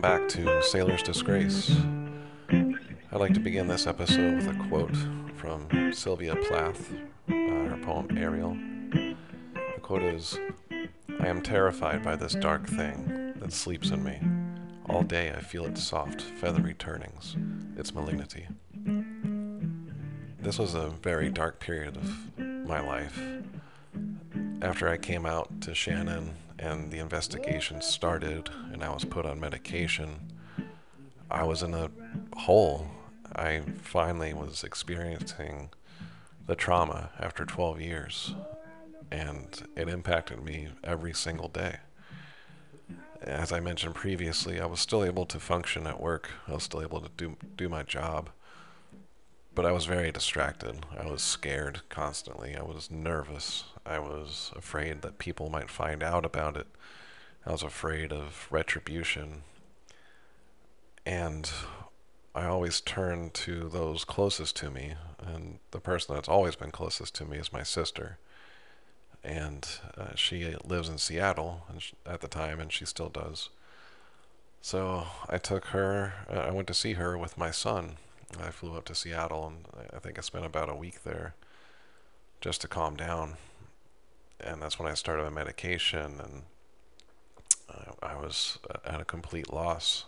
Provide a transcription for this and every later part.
welcome back to Sailor's Disgrace. I'd like to begin this episode with a quote from Sylvia Plath, uh, her poem Ariel. The quote is I am terrified by this dark thing that sleeps in me. All day I feel its soft, feathery turnings, its malignity. This was a very dark period of my life. After I came out to Shannon and the investigation started and I was put on medication, I was in a hole. I finally was experiencing the trauma after 12 years, and it impacted me every single day. As I mentioned previously, I was still able to function at work. I was still able to do do my job, but I was very distracted. I was scared constantly. I was nervous. I was afraid that people might find out about it. I was afraid of retribution. And I always turn to those closest to me, and the person that's always been closest to me is my sister. And uh, she lives in Seattle at the time, and she still does. So I took her, uh, I went to see her with my son. I flew up to Seattle, and I think I spent about a week there just to calm down and that's when I started my medication, and uh, I was at a complete loss.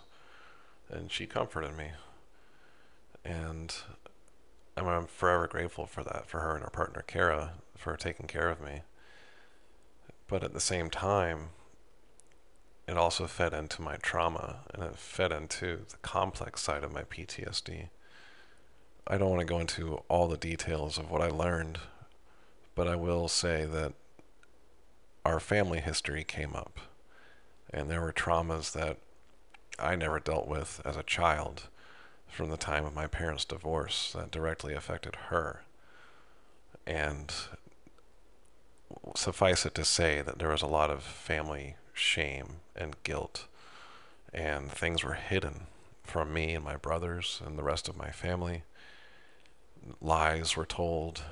And she comforted me, and I'm, I'm forever grateful for that, for her and her partner Kara, for taking care of me. But at the same time, it also fed into my trauma, and it fed into the complex side of my PTSD. I don't want to go into all the details of what I learned, but I will say that our family history came up. And there were traumas that I never dealt with as a child from the time of my parents' divorce that directly affected her. And suffice it to say that there was a lot of family shame and guilt, and things were hidden from me and my brothers and the rest of my family. Lies were told,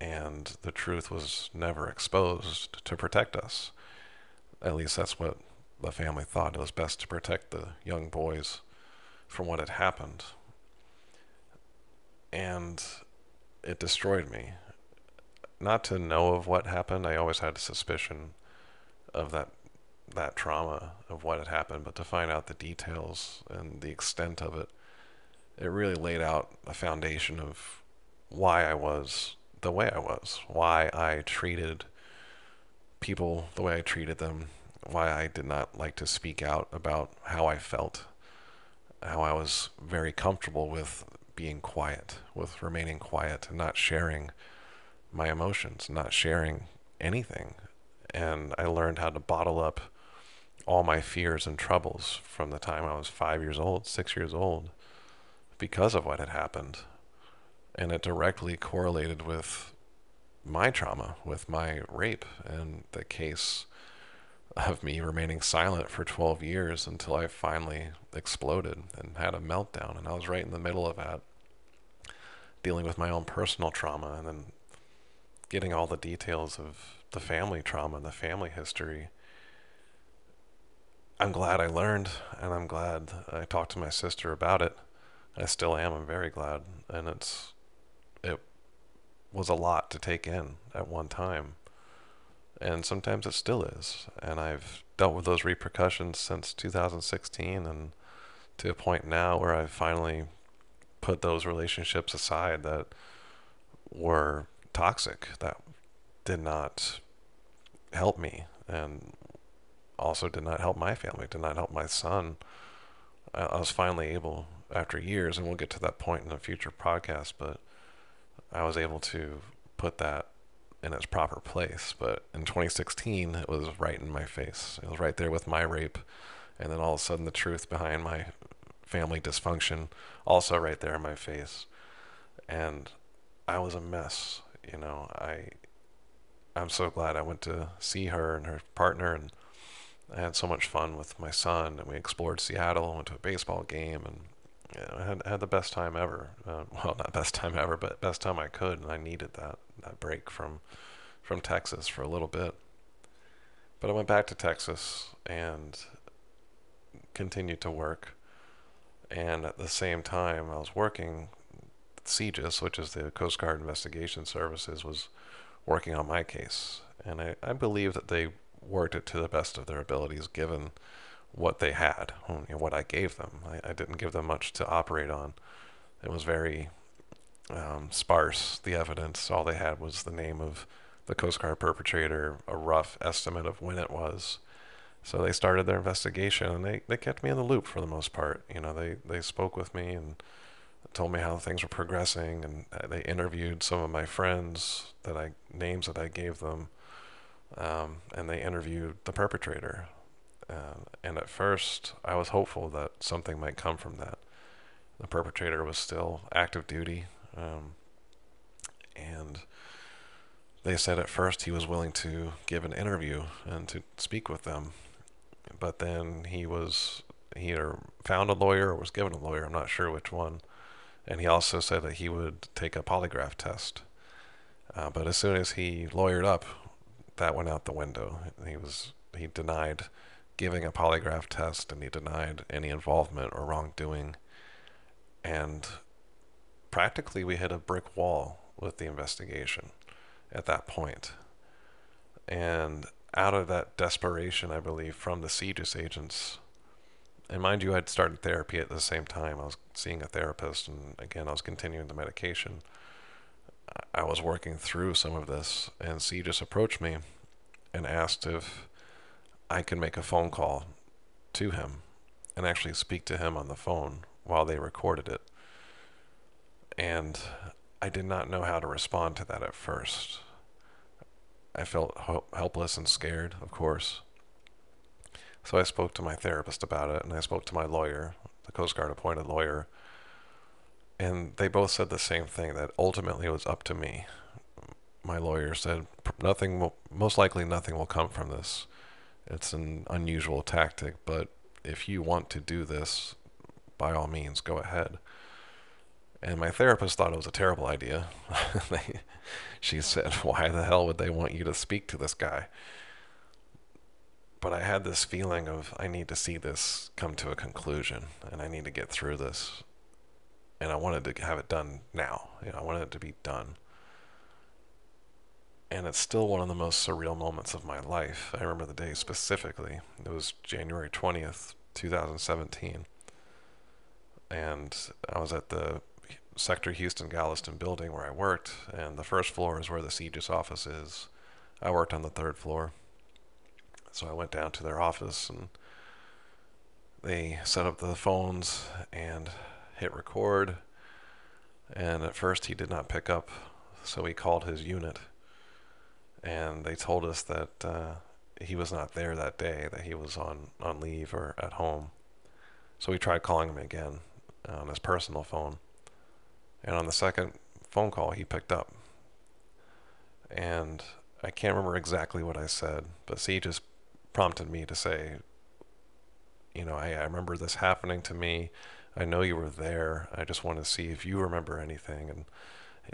and the truth was never exposed to protect us. At least that's what the family thought. It was best to protect the young boys from what had happened. And it destroyed me. Not to know of what happened, I always had a suspicion of that that trauma of what had happened, but to find out the details and the extent of it, it really laid out a foundation of why I was the way I was, why I treated people the way I treated them, why I did not like to speak out about how I felt, how I was very comfortable with being quiet, with remaining quiet and not sharing my emotions, not sharing anything. And I learned how to bottle up all my fears and troubles from the time I was five years old, six years old, because of what had happened and it directly correlated with my trauma, with my rape, and the case of me remaining silent for 12 years until I finally exploded and had a meltdown. And I was right in the middle of that, dealing with my own personal trauma and then getting all the details of the family trauma and the family history. I'm glad I learned, and I'm glad I talked to my sister about it. I still am. I'm very glad, and it's it was a lot to take in at one time. And sometimes it still is. And I've dealt with those repercussions since 2016 and to a point now where I've finally put those relationships aside that were toxic, that did not help me and also did not help my family, did not help my son. I was finally able, after years, and we'll get to that point in a future podcast, but I was able to put that in its proper place. But in 2016, it was right in my face. It was right there with my rape. And then all of a sudden, the truth behind my family dysfunction also right there in my face. And I was a mess. You know, I. I'm so glad I went to see her and her partner, and I had so much fun with my son. And we explored Seattle, went to a baseball game, and I had had the best time ever. Uh, well, not best time ever, but best time I could, and I needed that that break from from Texas for a little bit. But I went back to Texas, and continued to work. And at the same time, I was working, CGIS, which is the Coast Guard Investigation Services, was working on my case. And I, I believe that they worked it to the best of their abilities given what they had, what I gave them. I, I, didn't give them much to operate on. It was very um, sparse, the evidence. All they had was the name of the Coast Guard perpetrator, a rough estimate of when it was. So they started their investigation and they, they kept me in the loop for the most part. You know, they, they spoke with me and told me how things were progressing and uh, they interviewed some of my friends that I names that I gave them um, and they interviewed the perpetrator. Uh, and at first, I was hopeful that something might come from that. The perpetrator was still active duty, um, and they said at first he was willing to give an interview and to speak with them, but then he was he either found a lawyer or was given a lawyer. I'm not sure which one. And he also said that he would take a polygraph test. Uh, but as soon as he lawyered up, that went out the window. He was he denied giving a polygraph test and he denied any involvement or wrongdoing. And practically we hit a brick wall with the investigation at that point. And out of that desperation, I believe, from the CGIS agents, and mind you, I'd started therapy at the same time. I was seeing a therapist, and again, I was continuing the medication. I was working through some of this, and CGIS approached me and asked if I could make a phone call to him and actually speak to him on the phone while they recorded it. And I did not know how to respond to that at first. I felt helpless and scared, of course. So I spoke to my therapist about it, and I spoke to my lawyer, the Coast Guard appointed lawyer, and they both said the same thing that ultimately it was up to me. My lawyer said nothing will, most likely nothing will come from this. It's an unusual tactic, but if you want to do this, by all means, go ahead. And my therapist thought it was a terrible idea. she said, Why the hell would they want you to speak to this guy? But I had this feeling of, I need to see this come to a conclusion, and I need to get through this. And I wanted to have it done now. You know, I wanted it to be done and it's still one of the most surreal moments of my life. I remember the day specifically. It was January 20th, 2017. And I was at the Sector Houston Galveston building where I worked, and the first floor is where the CGIS office is. I worked on the third floor. So I went down to their office and they set up the phones and hit record. And at first he did not pick up, so he called his unit and they told us that uh, he was not there that day, that he was on, on leave or at home. So we tried calling him again on his personal phone. And on the second phone call, he picked up. And I can't remember exactly what I said, but C just prompted me to say, you know, I remember this happening to me. I know you were there. I just want to see if you remember anything. And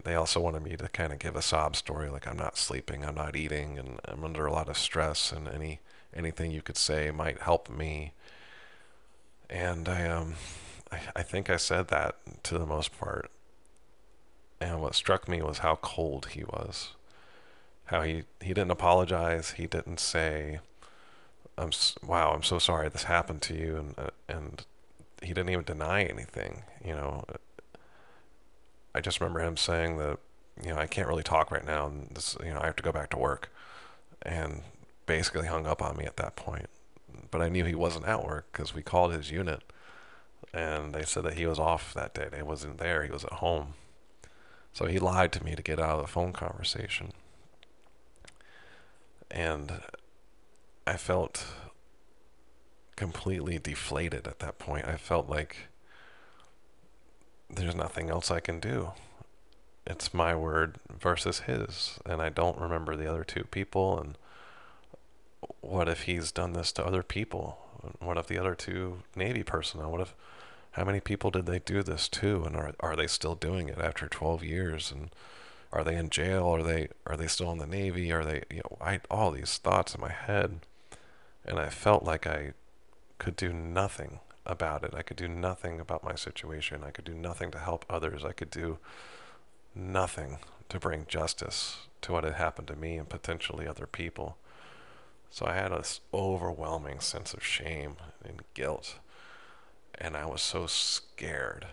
they also wanted me to kind of give a sob story, like I'm not sleeping, I'm not eating, and I'm under a lot of stress, and any anything you could say might help me. And I um, I, I think I said that to the most part. And what struck me was how cold he was. How he he didn't apologize. He didn't say, "I'm wow, I'm so sorry this happened to you," and uh, and he didn't even deny anything. You know, I just remember him saying that, you know, I can't really talk right now, and this, you know, I have to go back to work, and basically hung up on me at that point. But I knew he wasn't at work because we called his unit, and they said that he was off that day. He wasn't there. He was at home. So he lied to me to get out of the phone conversation. And I felt completely deflated at that point. I felt like there's nothing else I can do. It's my word versus his, and I don't remember the other two people. And what if he's done this to other people? What if the other two Navy personnel? What if how many people did they do this to, and are are they still doing it after 12 years? And are they in jail? Are they are they still in the Navy? Are they you know I all these thoughts in my head, and I felt like I could do nothing about it. I could do nothing about my situation. I could do nothing to help others. I could do nothing to bring justice to what had happened to me and potentially other people. So I had this overwhelming sense of shame and guilt. And I was so scared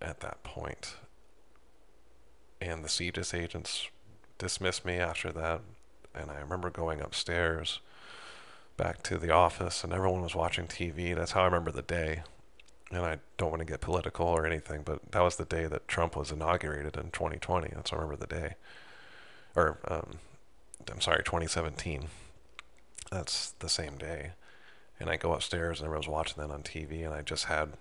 at that point. And the CGIS agents dismissed me after that. And I remember going upstairs back to the office and everyone was watching TV. That's how I remember the day. And I don't want to get political or anything, but that was the day that Trump was inaugurated in 2020. That's how I remember the day. Or, um, I'm sorry, 2017. That's the same day. And I go upstairs and everyone's watching that on TV, and I just had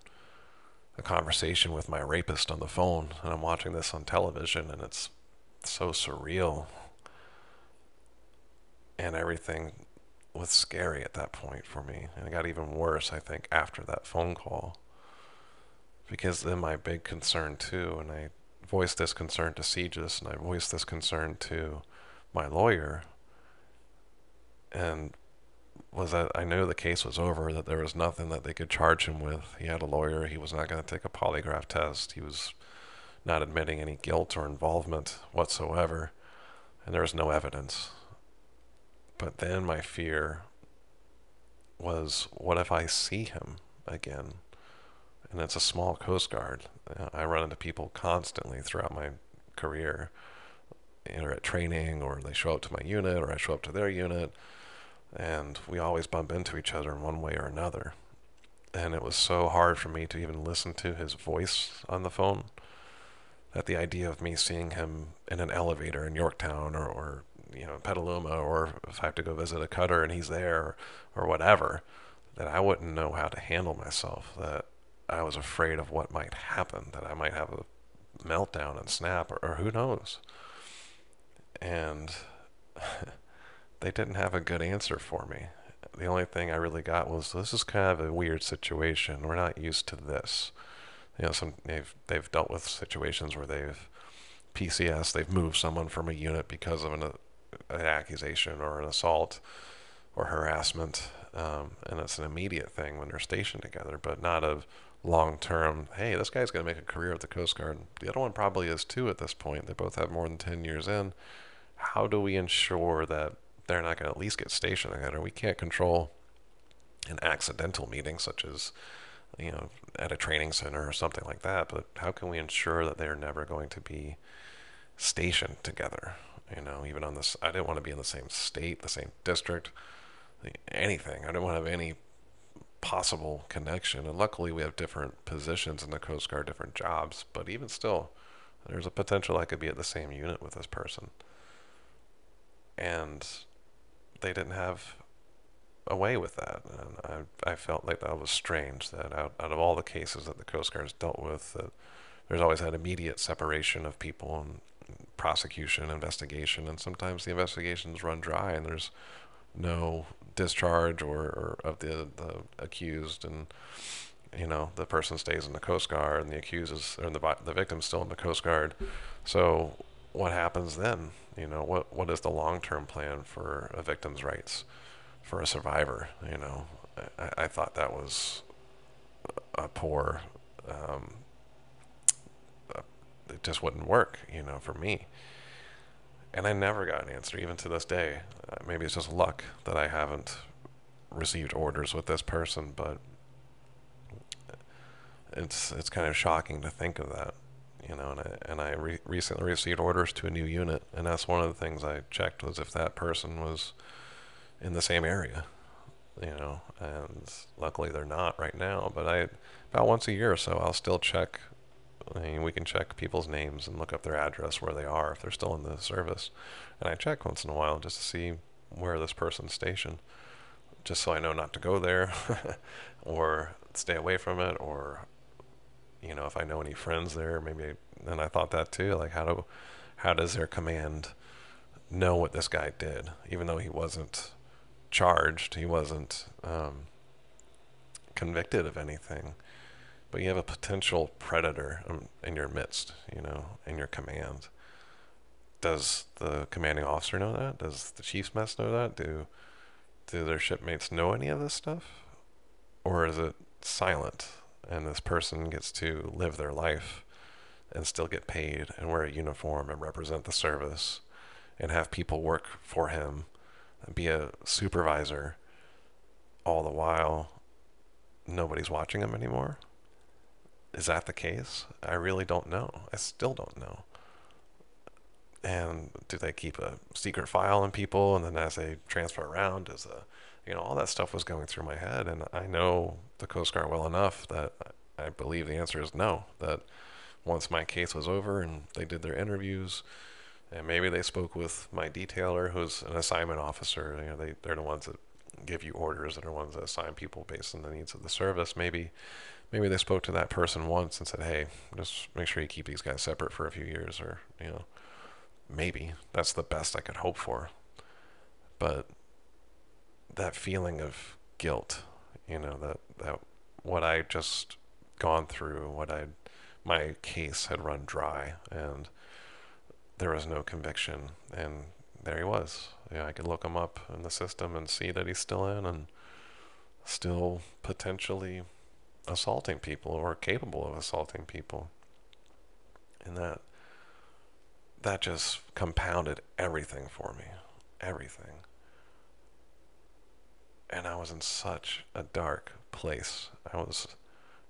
a conversation with my rapist on the phone, and I'm watching this on television, and it's so surreal. And everything was scary at that point for me. And it got even worse, I think, after that phone call. Because then my big concern, too, and I voiced this concern to CGIS, and I voiced this concern to my lawyer, and was that I knew the case was over, that there was nothing that they could charge him with. He had a lawyer. He was not going to take a polygraph test. He was not admitting any guilt or involvement whatsoever. And there was no evidence. But then my fear was what if I see him again? And it's a small Coast Guard. I run into people constantly throughout my career, either at training or they show up to my unit or I show up to their unit and we always bump into each other in one way or another. And it was so hard for me to even listen to his voice on the phone that the idea of me seeing him in an elevator in Yorktown or, or you know, Petaluma, or if I have to go visit a cutter and he's there or, whatever, that I wouldn't know how to handle myself, that I was afraid of what might happen, that I might have a meltdown and snap, or, or who knows. And they didn't have a good answer for me. The only thing I really got was this is kind of a weird situation. We're not used to this. You know, some they've they've dealt with situations where they've PCS, they've moved someone from a unit because of an, an accusation or an assault or harassment, um, and it's an immediate thing when they're stationed together, but not of long term. Hey, this guy's going to make a career at the Coast Guard. The other one probably is too at this point. They both have more than ten years in. How do we ensure that they're not going to at least get stationed together. We can't control an accidental meeting, such as you know at a training center or something like that. But how can we ensure that they're never going to be stationed together? You know, even on this, I didn't want to be in the same state, the same district, anything. I didn't want to have any possible connection. And luckily, we have different positions in the Coast Guard, different jobs. But even still, there's a potential I could be at the same unit with this person. And they didn't have a way with that. And I, I felt like that was strange that out, out of all the cases that the Coast Guard's dealt with, that there's always that immediate separation of people and prosecution, investigation, and sometimes the investigations run dry and there's no discharge or, or of the, the accused and you know the person stays in the Coast Guard and the accused is or the the victim's still in the Coast Guard. So what happens then? You know, what what is the long term plan for a victim's rights, for a survivor? You know, I, I thought that was a poor. Um, just wouldn't work, you know, for me. And I never got an answer, even to this day. Uh, maybe it's just luck that I haven't received orders with this person, but it's it's kind of shocking to think of that you know, and I, and I re- recently received orders to a new unit, and that's one of the things I checked was if that person was in the same area, you know, and luckily they're not right now, but I, about once a year or so, I'll still check, I mean, we can check people's names and look up their address, where they are, if they're still in the service, and I check once in a while just to see where this person's stationed, just so I know not to go there, or stay away from it, or you know, if I know any friends there, maybe. And I thought that too. Like, how do, how does their command know what this guy did, even though he wasn't charged, he wasn't um, convicted of anything, but you have a potential predator in your midst, you know, in your command. Does the commanding officer know that? Does the chief's mess know that? Do do their shipmates know any of this stuff? or is it silent and this person gets to live their life and still get paid and wear a uniform and represent the service and have people work for him and be a supervisor all the while nobody's watching him anymore? Is that the case? I really don't know. I still don't know. And do they keep a secret file on people and then as they transfer around, does a you know, all that stuff was going through my head and I know the Coast Guard well enough that I believe the answer is no. That once my case was over and they did their interviews, and maybe they spoke with my detailer, who's an assignment officer. You know, they they're the ones that give you orders, and are the ones that assign people based on the needs of the service. Maybe maybe they spoke to that person once and said, "Hey, just make sure you keep these guys separate for a few years," or you know, maybe that's the best I could hope for. But that feeling of guilt, you know, that that what I just gone through, what I my case had run dry, and there was no conviction, and there he was. Yeah, I could look him up in the system and see that he's still in and still potentially assaulting people or capable of assaulting people. And that that just compounded everything for me. Everything. And I was in such a dark place. I was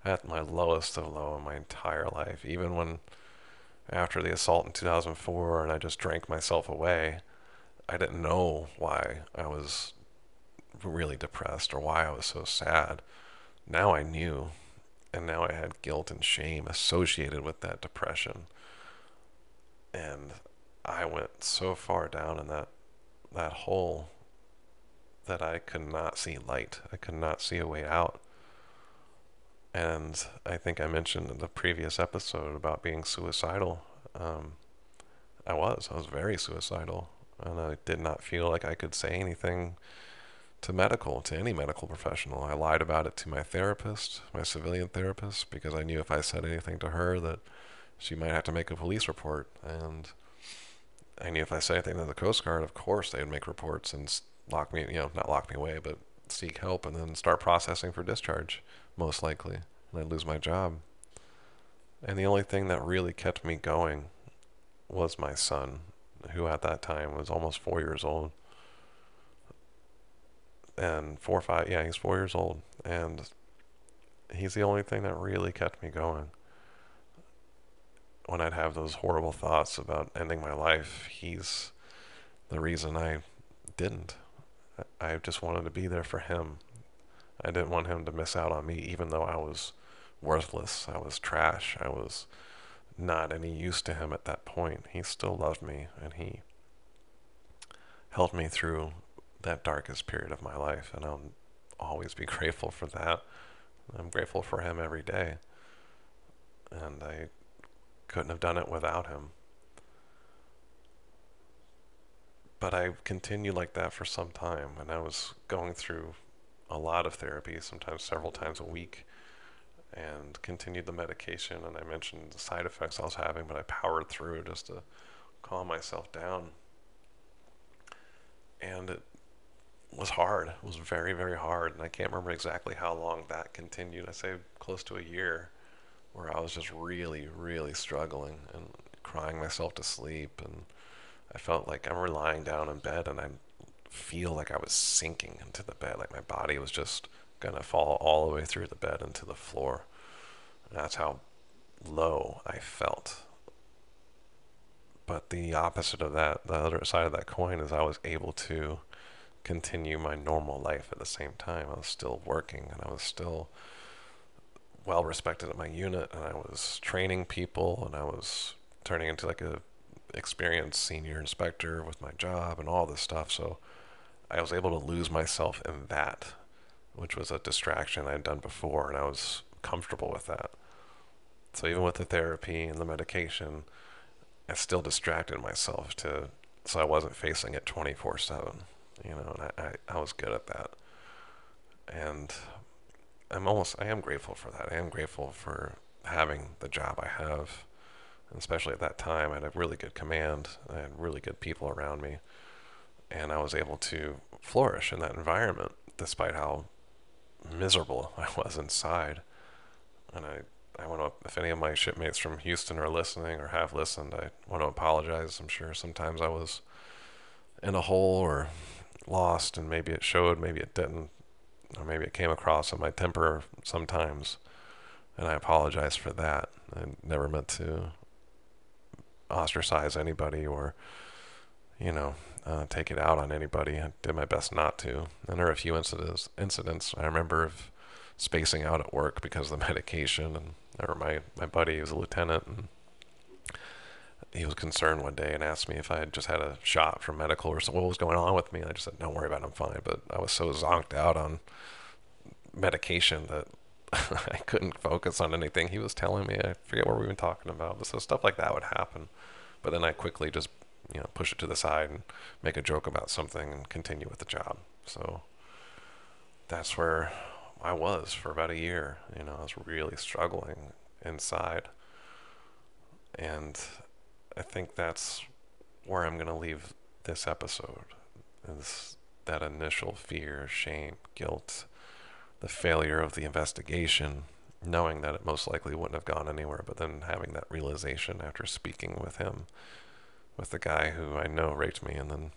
at my lowest of low in my entire life. Even when, after the assault in 2004, and I just drank myself away, I didn't know why I was really depressed or why I was so sad. Now I knew, and now I had guilt and shame associated with that depression. And I went so far down in that that hole that I could not see light. I could not see a way out. And I think I mentioned in the previous episode about being suicidal. Um, I was. I was very suicidal. And I did not feel like I could say anything to medical, to any medical professional. I lied about it to my therapist, my civilian therapist, because I knew if I said anything to her that she might have to make a police report. And I knew if I said anything to the Coast Guard, of course they'd make reports and lock me, you know, not lock me away, but seek help and then start processing for discharge most likely, and I'd lose my job. And the only thing that really kept me going was my son, who at that time was almost four years old. And four or five, yeah, he's four years old. And he's the only thing that really kept me going. When I'd have those horrible thoughts about ending my life, he's the reason I didn't. I just wanted to be there for him I didn't want him to miss out on me, even though I was worthless. I was trash. I was not any use to him at that point. He still loved me, and he helped me through that darkest period of my life, and I'll always be grateful for that. I'm grateful for him every day, and I couldn't have done it without him. But I continued like that for some time, and I was going through a lot of therapy, sometimes several times a week, and continued the medication. And I mentioned the side effects I was having, but I powered through just to calm myself down. And it was hard. It was very, very hard. And I can't remember exactly how long that continued. I say close to a year where I was just really, really struggling and crying myself to sleep. And I felt like I'm lying down in bed and I'm feel like I was sinking into the bed, like my body was just gonna fall all the way through the bed into the floor. And that's how low I felt. But the opposite of that, the other side of that coin, is I was able to continue my normal life at the same time. I was still working and I was still well respected at my unit and I was training people and I was turning into like a experienced senior inspector with my job and all this stuff. So I was able to lose myself in that, which was a distraction I'd done before, and I was comfortable with that. So even with the therapy and the medication, I still distracted myself to so I wasn't facing it 24 7. You know, and I, I, I was good at that. And I'm almost, I am grateful for that. I am grateful for having the job I have. And especially at that time, I had a really good command. I had really good people around me and I was able to flourish in that environment despite how miserable I was inside. And I, I want to, if any of my shipmates from Houston are listening or have listened, I want to apologize. I'm sure sometimes I was in a hole or lost, and maybe it showed, maybe it didn't, or maybe it came across in my temper sometimes. And I apologize for that. I never meant to ostracize anybody or, you know, uh, take it out on anybody. I did my best not to. And there are a few incidents. Incidents I remember of spacing out at work because of the medication. And remember my my buddy was a lieutenant, and he was concerned one day and asked me if I had just had a shot from medical or something. What was going on with me? And I just said, "Don't worry about it. I'm fine." But I was so zonked out on medication that I couldn't focus on anything he was telling me. I forget what we were talking about. But so stuff like that would happen. But then I quickly just you know push it to the side and make a joke about something and continue with the job. So that's where I was for about a year. You know, I was really struggling inside, and I think that's where I'm gonna leave this episode. Is that initial fear, shame, guilt, the failure of the investigation, knowing that it most likely wouldn't have gone anywhere, but then having that realization after speaking with him with the guy who I know raped me and then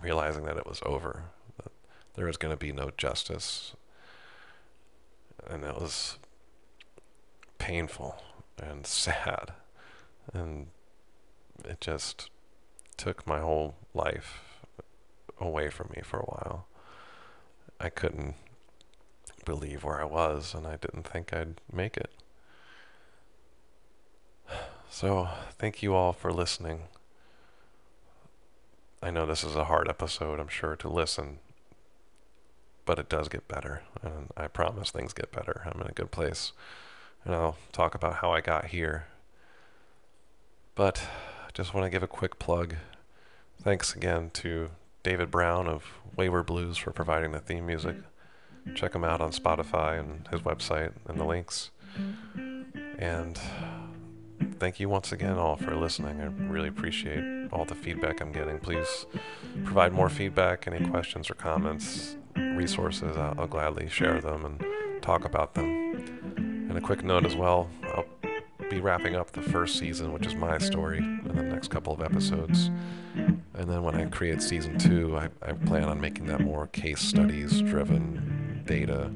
realizing that it was over, that there was going to be no justice. And it was painful and sad. And it just took my whole life away from me for a while. I couldn't believe where I was, and I didn't think I'd make it. So, thank you all for listening. I know this is a hard episode, I'm sure, to listen, but it does get better, and I promise things get better. I'm in a good place, and I'll talk about how I got here. But just want to give a quick plug. Thanks again to David Brown of Wayward Blues for providing the theme music. Check him out on Spotify and his website and the links. And thank you once again all for listening. I really appreciate all the feedback I'm getting. Please provide more feedback, any questions or comments, resources. I'll, I'll gladly share them and talk about them. And a quick note as well I'll be wrapping up the first season, which is my story, in the next couple of episodes. And then when I create season two, I, I plan on making that more case studies driven data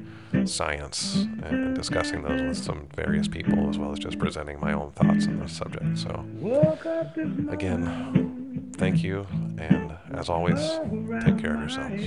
science and discussing those with some various people as well as just presenting my own thoughts on the subject. So, again, thank you, and as always, take care of yourselves.